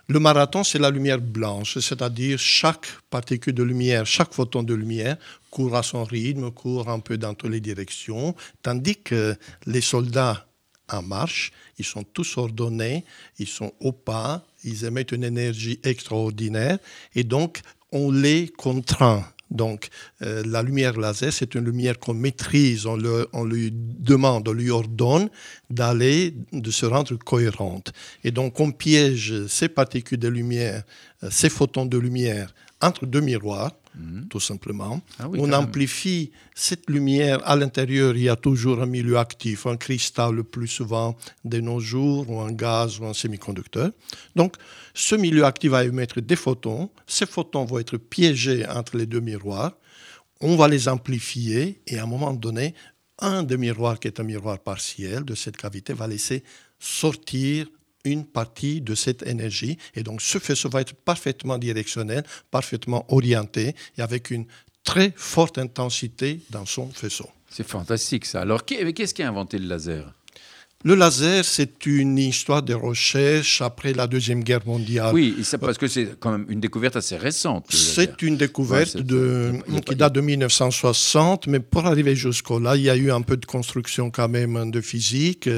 Le marathon, c'est la lumière blanche, c'est-à-dire chaque particule de lumière, chaque photon de lumière court à son rythme, court un peu dans toutes les directions, tandis que les soldats en marche, ils sont tous ordonnés, ils sont au pas, ils émettent une énergie extraordinaire, et donc on les contraint donc, euh, la lumière laser, c'est une lumière qu'on maîtrise, on, lui demande, on lui ordonne d'aller, de se rendre cohérente. Et donc, on piège ces particules de lumière, euh, ces photons de lumière entre deux miroirs, Mhm. tout simplement. Ah on amplifie cette lumière. À l'intérieur, il y a toujours un milieu actif, un cristal le plus souvent de nos jours, ou un gaz ou un semi-conducteur. Donc, ce milieu actif va émettre des photons. Ces photons vont être piégés entre les deux miroirs. On va les amplifier et à un moment donné, un des miroirs, qui est un miroir partiel de cette cavité, va laisser sortir une partie de cette énergie. Et donc ce faisceau va être parfaitement directionnel, parfaitement orienté et avec une très forte intensité dans son faisceau. C'est fantastique ça. Alors qu'est-ce qui a inventé le laser? Le laser, c'est une histoire de recherche après la Deuxième Guerre mondiale. Oui, parce que c'est quand même une découverte assez récente. C'est une découverte de, qui date de 1960, mais pour arriver jusqu'au-là, il y a eu un peu de construction quand même de physique.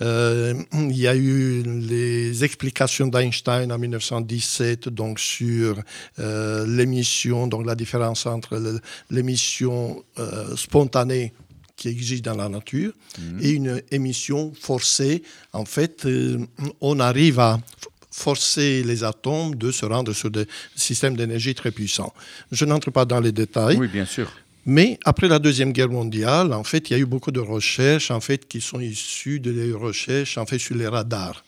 Euh, il y a eu les explications d'Einstein en 1917 donc sur euh, l'émission, donc la différence entre l'émission euh, spontanée qui existe dans la nature mhm. et une émission forcée. En fait, euh, on arrive à forcer les atomes de se rendre sur des systèmes d'énergie très puissants. Je n'entre pas dans les détails. Oui, bien sûr. Mais après la Deuxième Guerre mondiale, en fait, il y a eu beaucoup de recherches en fait, qui sont issues des recherches en fait, sur les radars.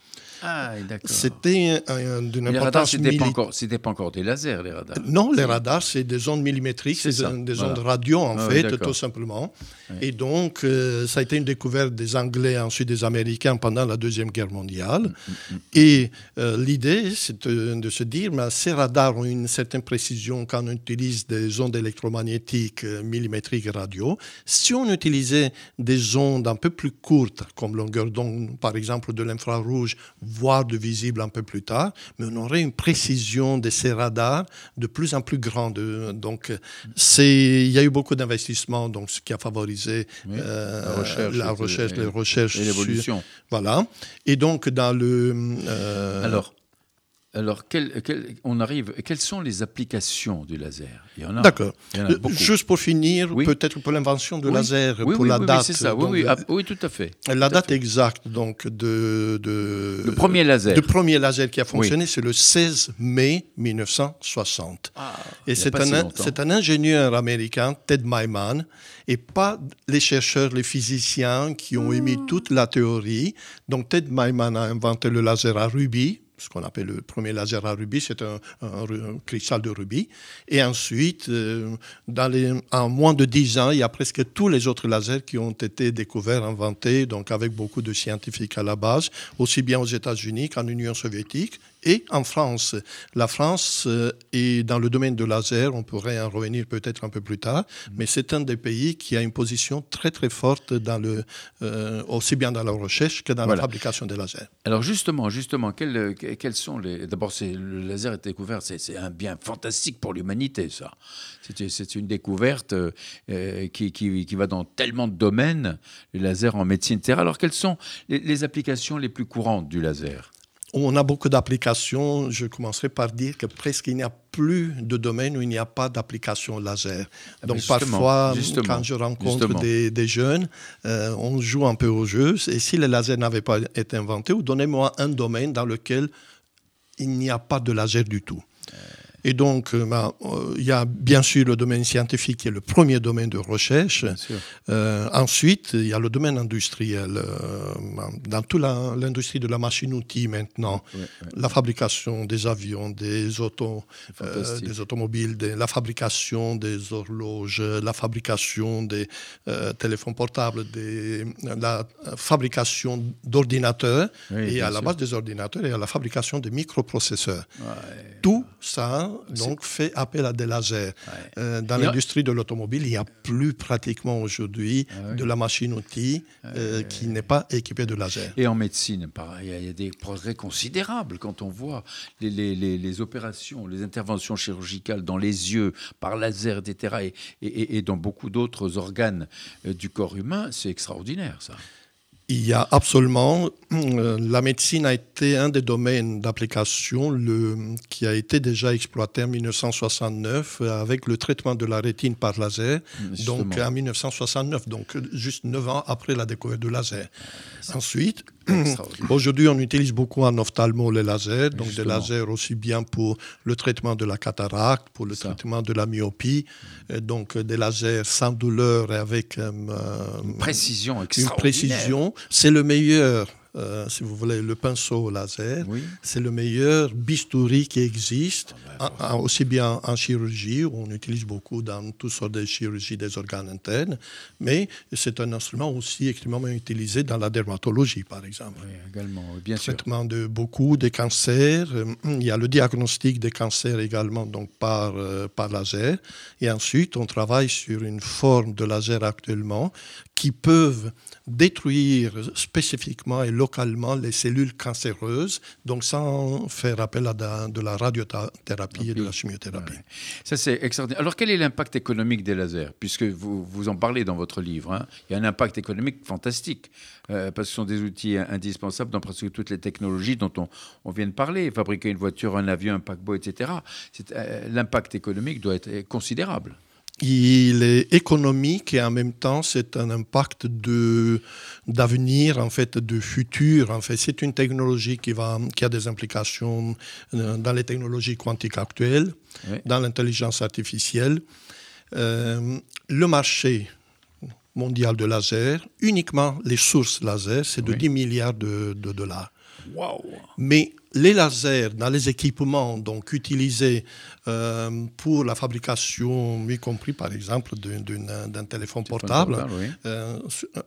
Ah, d'accord. C'était d'une importance militaire. C'était pas encore des lasers, les radars. Non, les radars, c'est des ondes millimétriques, c'est des ondes radio, en ah fait, tout simplement. Et donc, euh, ça a été une découverte des Anglais, ensuite des Américains pendant la Deuxième Guerre mondiale. Mm, mm, mm. Et euh, l'idée, c'est de, se dire, mais ces radars ont une certaine précision quand on utilise des ondes électromagnétiques euh, millimétriques radio. Si on utilisait des ondes un peu plus courtes, comme longueur d'onde, par exemple, de l'infrarouge, voire de visible un peu plus tard, mais on aurait une précision de ces radars de plus en plus grande. Donc, il y a eu beaucoup d'investissements, donc ce qui a favorisé euh, la recherche, la recherche les recherches et l'évolution. Voilà. Et donc, dans le... Euh, Alors, alors, on arrive. Quelles sont les applications du laser? Il y en a. D'accord. Juste pour finir, peut-être pour l'invention du laser, pour la date. c'est ça. Ah, oui, tout à fait. La date exacte donc de, de, le premier laser. Le premier laser qui a fonctionné, c'est le 16 mai 1960. Ah, et c'est un, un ingénieur américain, Ted Myman, et pas les chercheurs, les physiciens qui ont émis ah. toute la théorie. Donc Ted Myman a inventé le laser à rubis ce qu'on appelle le premier laser à rubis, c'est un, cristal de rubis. Et ensuite, euh, dans les, en moins de 10 ans, il y a presque tous les autres lasers qui ont été découverts, inventés, donc avec beaucoup de scientifiques à la base, aussi bien aux États-Unis qu'en Union soviétique et en France. La France euh, est dans le domaine de laser, on pourrait en revenir peut-être un peu plus tard, mais c'est un des pays qui a une position très très forte dans le, euh, aussi bien dans la recherche que dans la fabrication des lasers. Alors justement, justement, quels, quels sont les... D'abord, le laser est découvert, c'est un bien fantastique pour l'humanité, ça. C'est une découverte euh, qui, qui, qui, va dans tellement de domaines, le laser en médecine, etc. Alors quelles sont les applications les plus courantes du laser? On a beaucoup d'applications. Je commencerai par dire que presque il n'y a plus de domaines où il n'y a pas d'application laser. Ah, Donc parfois, quand je rencontre des, jeunes, euh, on joue un peu au jeu. Et si le laser n'avait pas été inventé, ou donnez-moi un domaine dans lequel il n'y a pas de laser du tout. Et donc, euh, ben, euh, il y a bien sûr le domaine scientifique qui est le premier domaine de recherche. Euh, ensuite, il y a le domaine industriel. Ben, dans toute l'industrie de la machine-outil maintenant, la fabrication des avions, des, autos, des automobiles, la fabrication des horloges, la fabrication des téléphones portables, des, la fabrication d'ordinateurs. et à la base des ordinateurs, et à la fabrication des microprocesseurs. Tout ça donc fait appel à des lasers. Euh, dans l'industrie de l'automobile, il n'y a plus pratiquement aujourd'hui ah de la machine-outil euh, qui n'est pas équipée de lasers. Et en médecine, pareil, il y a des progrès considérables quand on voit les, les, les, opérations, les interventions chirurgicales dans les yeux, par laser, etc., et, et, et dans beaucoup d'autres organes euh, du corps humain, c'est extraordinaire ça. Il y a absolument, euh, la médecine a été un des domaines d'application qui a été déjà exploité en 1969 avec le traitement de la rétine par laser, donc en 1969, donc juste neuf ans après la découverte du laser. Ensuite, Aujourd'hui, on utilise beaucoup en ophtalmo les lasers, donc des lasers aussi bien pour le traitement de la cataracte, pour le traitement de la myopie, donc des lasers sans douleur et avec euh, une précision extraordinaire. Une précision, c'est le meilleur euh, si vous voulez, le pinceau laser. C'est le meilleur bistouri qui existe, ah ben, aussi bien en chirurgie, où on utilise beaucoup dans toutes sortes de chirurgies des organes internes, mais c'est un instrument aussi extrêmement utilisé dans la dermatologie, par exemple. Oui, également, bien sûr. Traitement de beaucoup de cancers. Euh, il y a le diagnostic des cancers également, donc par, euh, par laser. Et ensuite, on travaille sur une forme de laser actuellement qui peuvent détruire spécifiquement et localement les cellules cancéreuses, donc sans faire appel à de, la radiothérapie et de la chimiothérapie. Ça, c'est extraordinaire. Alors, quel est l'impact économique des lasers? Puisque vous, vous en parlez dans votre livre, hein. il y a un impact économique fantastique, euh, parce que ce sont des outils indispensables dans presque toutes les technologies dont on, on vient de parler. Fabriquer une voiture, un avion, un paquebot, etc. Euh, l'impact économique doit être considérable il est économique et en même temps c'est un impact de d'avenir en fait de futur en fait. C'est une technologie qui va qui a des implications euh, dans les technologies quantiques actuelles dans l'intelligence artificielle. Euh, le marché mondial de laser, uniquement les sources laser, c'est de 10 milliards de, dollars. Mais les lasers dans les équipements donc utilisés euh, pour la fabrication, y compris par exemple d'un téléphone portable, euh,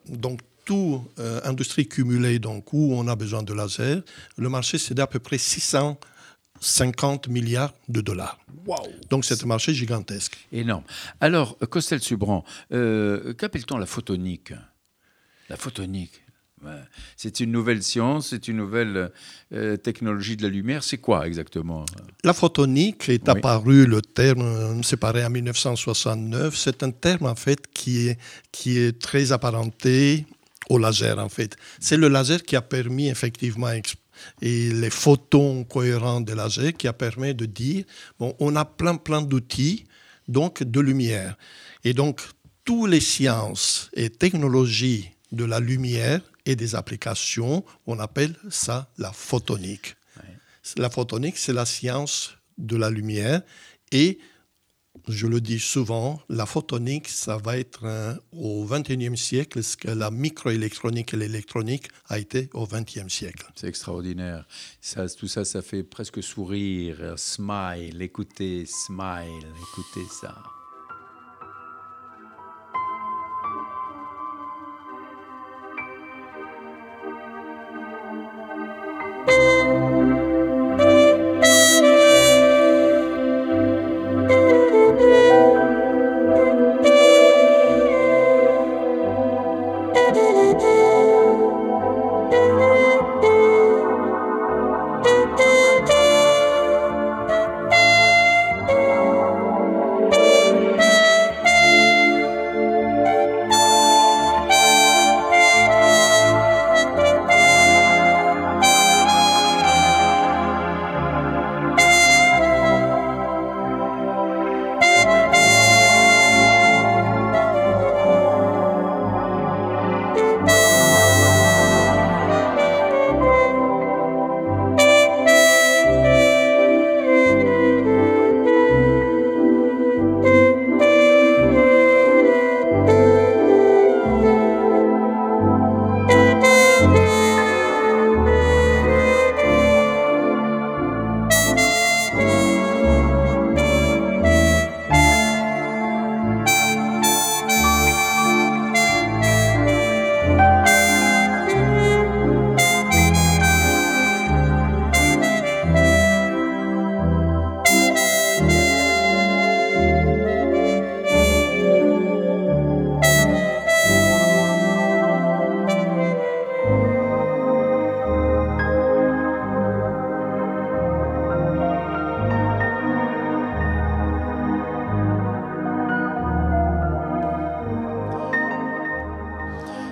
donc toute euh, industrie cumulée donc, où on a besoin de lasers, le marché c'est d'à peu près 650 milliards de dollars. Donc c'est un marché gigantesque. Énorme. Alors, Costel Subran, qu'appelle-t-on la photonique? La photonique c'est une nouvelle science, c'est une nouvelle euh, technologie de la lumière. C'est quoi exactement? La photonique est apparue, le terme euh, séparé en 1969. C'est un terme en fait qui est, qui est très apparenté au laser en fait. C'est le laser qui a permis effectivement et les photons cohérents des lasers qui a permis de dire bon, on a plein plein d'outils donc de lumière et donc toutes les sciences et technologies de la lumière et des applications, on appelle ça la photonique. La photonique, c'est la science de la lumière et je le dis souvent, la photonique, ça va être au XXIe siècle ce que la microélectronique et l'électronique a été au XXe siècle. C'est extraordinaire. Ça, tout ça, ça fait presque sourire. Smile, écoutez, smile, écoutez ça.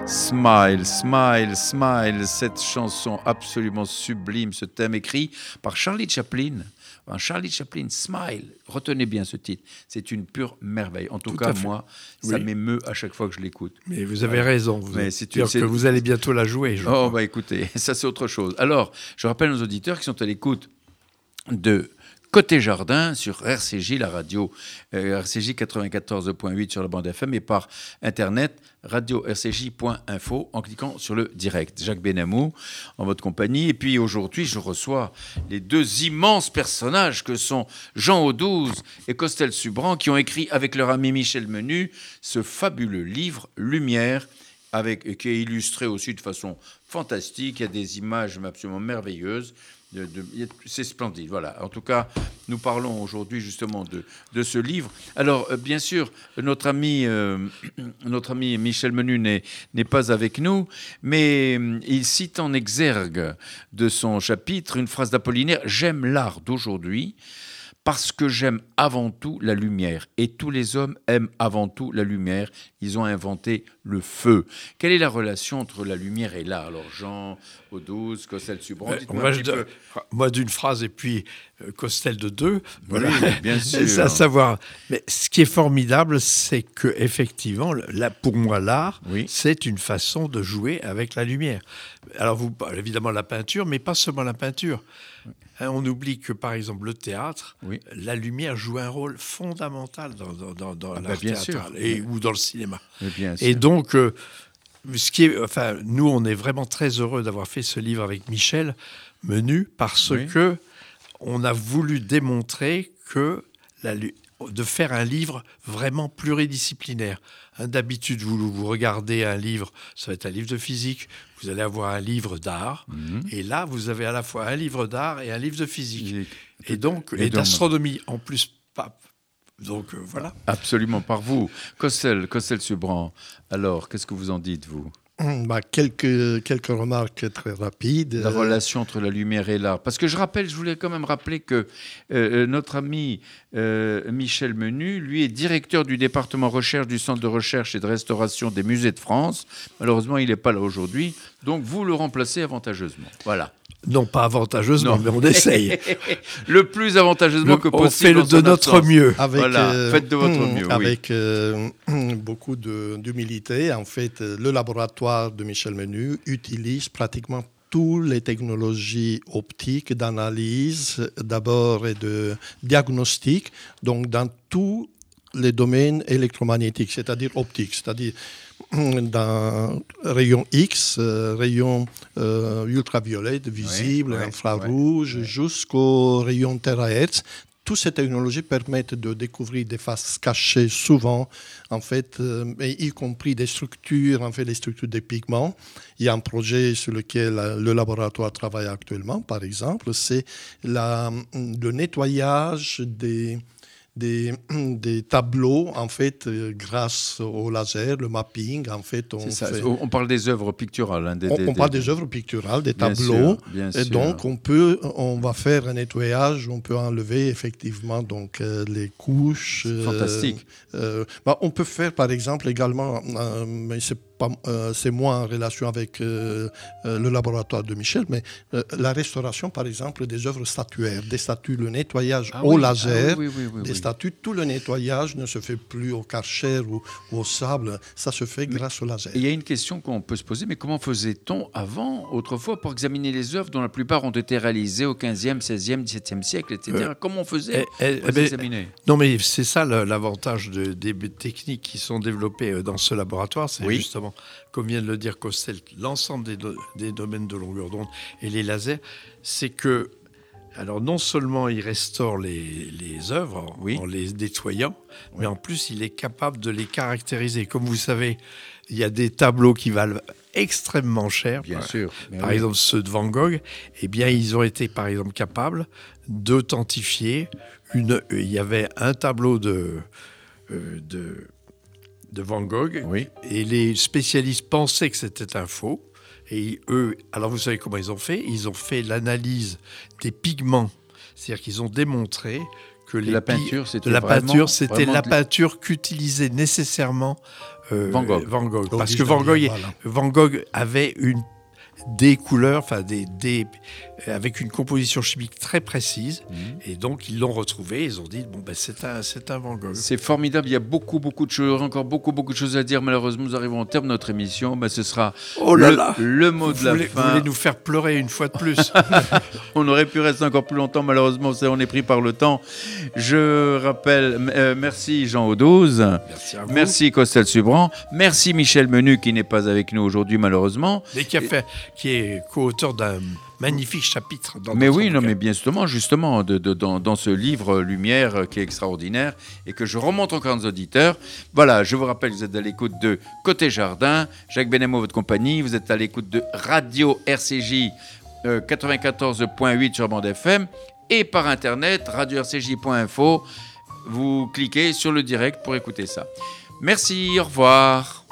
Smile, Smile, Smile, cette chanson absolument sublime, ce thème écrit par Charlie Chaplin. Charlie Chaplin, Smile, retenez bien ce titre, c'est une pure merveille. En tout, cas, moi, ça m'émeut à chaque fois que je l'écoute. Mais vous avez raison, vous Mais c'est que vous allez bientôt la jouer. Je oh, bah écoutez, ça c'est autre chose. Alors, je rappelle aux auditeurs qui sont à l'écoute de Côté Jardin sur RCJ, la radio euh, RCJ 94.8 sur la bande FM et par internet radio-rcj.info en cliquant sur le direct. Jacques Benamou en votre compagnie. Et puis aujourd'hui, je reçois les deux immenses personnages que sont Jean Audouze et Costel Subran qui ont écrit avec leur ami Michel Menu ce fabuleux livre Lumière avec, qui est illustré aussi de façon fantastique. Il y a des images absolument merveilleuses c'est splendide, voilà. En tout cas, nous parlons aujourd'hui justement de, ce livre. Alors, euh, bien sûr, notre ami, euh, notre ami Michel Menu n'est pas avec nous, mais euh, il cite en exergue de son chapitre une phrase d'Apollinaire J'aime l'art d'aujourd'hui parce que j'aime avant tout la lumière. Et tous les hommes aiment avant tout la lumière. Ils ont inventé le feu. Quelle est la relation entre la lumière et l'art? Alors, Jean, Audouze, Costel, Subran, moi, moi d'une phrase et puis euh, Costel de deux. Voilà. bien sûr. à savoir. Mais ce qui est formidable, c'est que effectivement, là, pour moi, l'art, c'est une façon de jouer avec la lumière. Alors, vous, évidemment, la peinture, mais pas seulement la peinture on oublie que, par exemple, le théâtre, la lumière joue un rôle fondamental dans, dans, ah l'art bah, théâtral et, ou dans le cinéma. et donc, euh, ce qui est, enfin, nous, on est vraiment très heureux d'avoir fait ce livre avec Michel Menu parce que on a voulu démontrer que la, de faire un livre vraiment pluridisciplinaire. D'habitude, vous, vous, regardez un livre, ça va être un livre de physique, vous allez avoir un livre d'art, mhm. et là, vous avez à la fois un livre d'art et un livre de physique. Et donc, et, d'astronomie en plus. Pas, donc euh, voilà. Absolument, par vous. Cossel, Cossel Subran, alors, qu'est-ce que vous en dites, vous? Bah, quelques, quelques remarques très rapides. La relation entre la lumière et l'art. Parce que je rappelle, je voulais quand même rappeler que euh, euh, notre ami euh, Michel Menu, lui, est directeur du département recherche du Centre de recherche et de restauration des musées de France. Malheureusement, il n'est pas là aujourd'hui. Donc, vous le remplacez avantageusement. Voilà. Non, pas avantageusement, mais on essaye. le plus avantageusement que possible. On fait de notre mieux. Avec, voilà, euh, faites de votre mieux. Avec euh, beaucoup d'humilité, en fait, le laboratoire de Michel Menu utilise pratiquement toutes les technologies optiques d'analyse d'abord et de diagnostic, donc dans tous les domaines électromagnétiques, c'est-à-dire optiques, c'est-à-dire d'un rayon X, euh, rayon euh, ultraviolet, visible, infrarouge, jusqu'au rayon terahertz. Toutes ces technologies permettent de découvrir des faces cachées souvent, en fait, euh, y compris des structures, en fait, les structures des pigments. Il y a un projet sur lequel le laboratoire travaille actuellement, par exemple, c'est le nettoyage des, des, des, tableaux, en fait, euh, grâce au laser, le mapping, en fait. On, on parle des œuvres picturales. Hein, on, parle des œuvres picturales, des tableaux. et donc, on, peut, on va faire un nettoyage, on peut enlever effectivement donc, euh, les couches. Euh, Fantastique. Bah, on peut faire, par exemple, également, mais c'est euh, c'est moins en relation avec euh, euh, le laboratoire de Michel, mais la restauration, par exemple, des œuvres statuaires, des statues, le nettoyage ah au laser, ah des statues, tout le nettoyage ne se fait plus au karcher ou, au sable, ça se fait grâce au laser. Il y a une question qu'on peut se poser, mais comment faisait-on avant, autrefois, pour examiner les œuvres dont la plupart ont été réalisées au 15e, 16e, 17e siècle, etc. comment on faisait eh, eh, pour les eh examiner? Non, mais c'est ça l'avantage des techniques qui sont développées dans ce laboratoire, c'est justement comme vient de le dire Costel, l'ensemble des, domaines de longueur d'onde et les lasers, c'est que, alors non seulement il restaure les, œuvres en les nettoyant, mais en plus il est capable de les caractériser. Comme vous savez, il y a des tableaux qui valent extrêmement cher. Bien sûr. Par exemple, ceux de Van Gogh, eh bien, ils ont été, par exemple, capables d'authentifier une. Il y avait un tableau de, euh, de de Van Gogh. Oui. Et les spécialistes pensaient que c'était un faux. Et eux, alors vous savez comment ils ont fait? Ils ont fait l'analyse des pigments. C'est-à-dire qu'ils ont démontré que les la peinture, c'était la peinture, c'était la peinture qu'utilisait nécessairement euh, Van Gogh. Van Gogh. Parce que Van Gogh, Van Gogh avait une des couleurs, enfin des, des, avec une composition chimique très précise. Mhm. Et donc ils l'ont retrouvé. Ils ont dit bon ben c'est un c'est un Van Gogh. C'est formidable. Il y a beaucoup beaucoup de choses, encore beaucoup beaucoup de choses à dire. Malheureusement, nous arrivons au terme de notre émission. Ben, ce sera oh là le, là. le mot de la fin. Vous voulez nous faire pleurer une fois de plus On aurait pu rester encore plus longtemps. Malheureusement, on est pris par le temps. Je rappelle, euh, merci Jean Audouz. Merci à vous. Merci Costel Subran. Merci Michel Menu qui n'est pas avec nous aujourd'hui malheureusement. Mais qui a fait qui est co-auteur d'un magnifique chapitre. Dans mais oui, non, mais bien justement, justement, de, dans, ce livre Lumière qui est extraordinaire et que je remonte encore nos auditeurs. Voilà, je vous rappelle, vous êtes à l'écoute de Côté Jardin, Jacques Benemo, votre compagnie. Vous êtes à l'écoute de Radio RCJ 94.8 euh, sur bande FM et par internet radio-rcj.info. Vous cliquez sur le direct pour écouter ça. Merci, au revoir.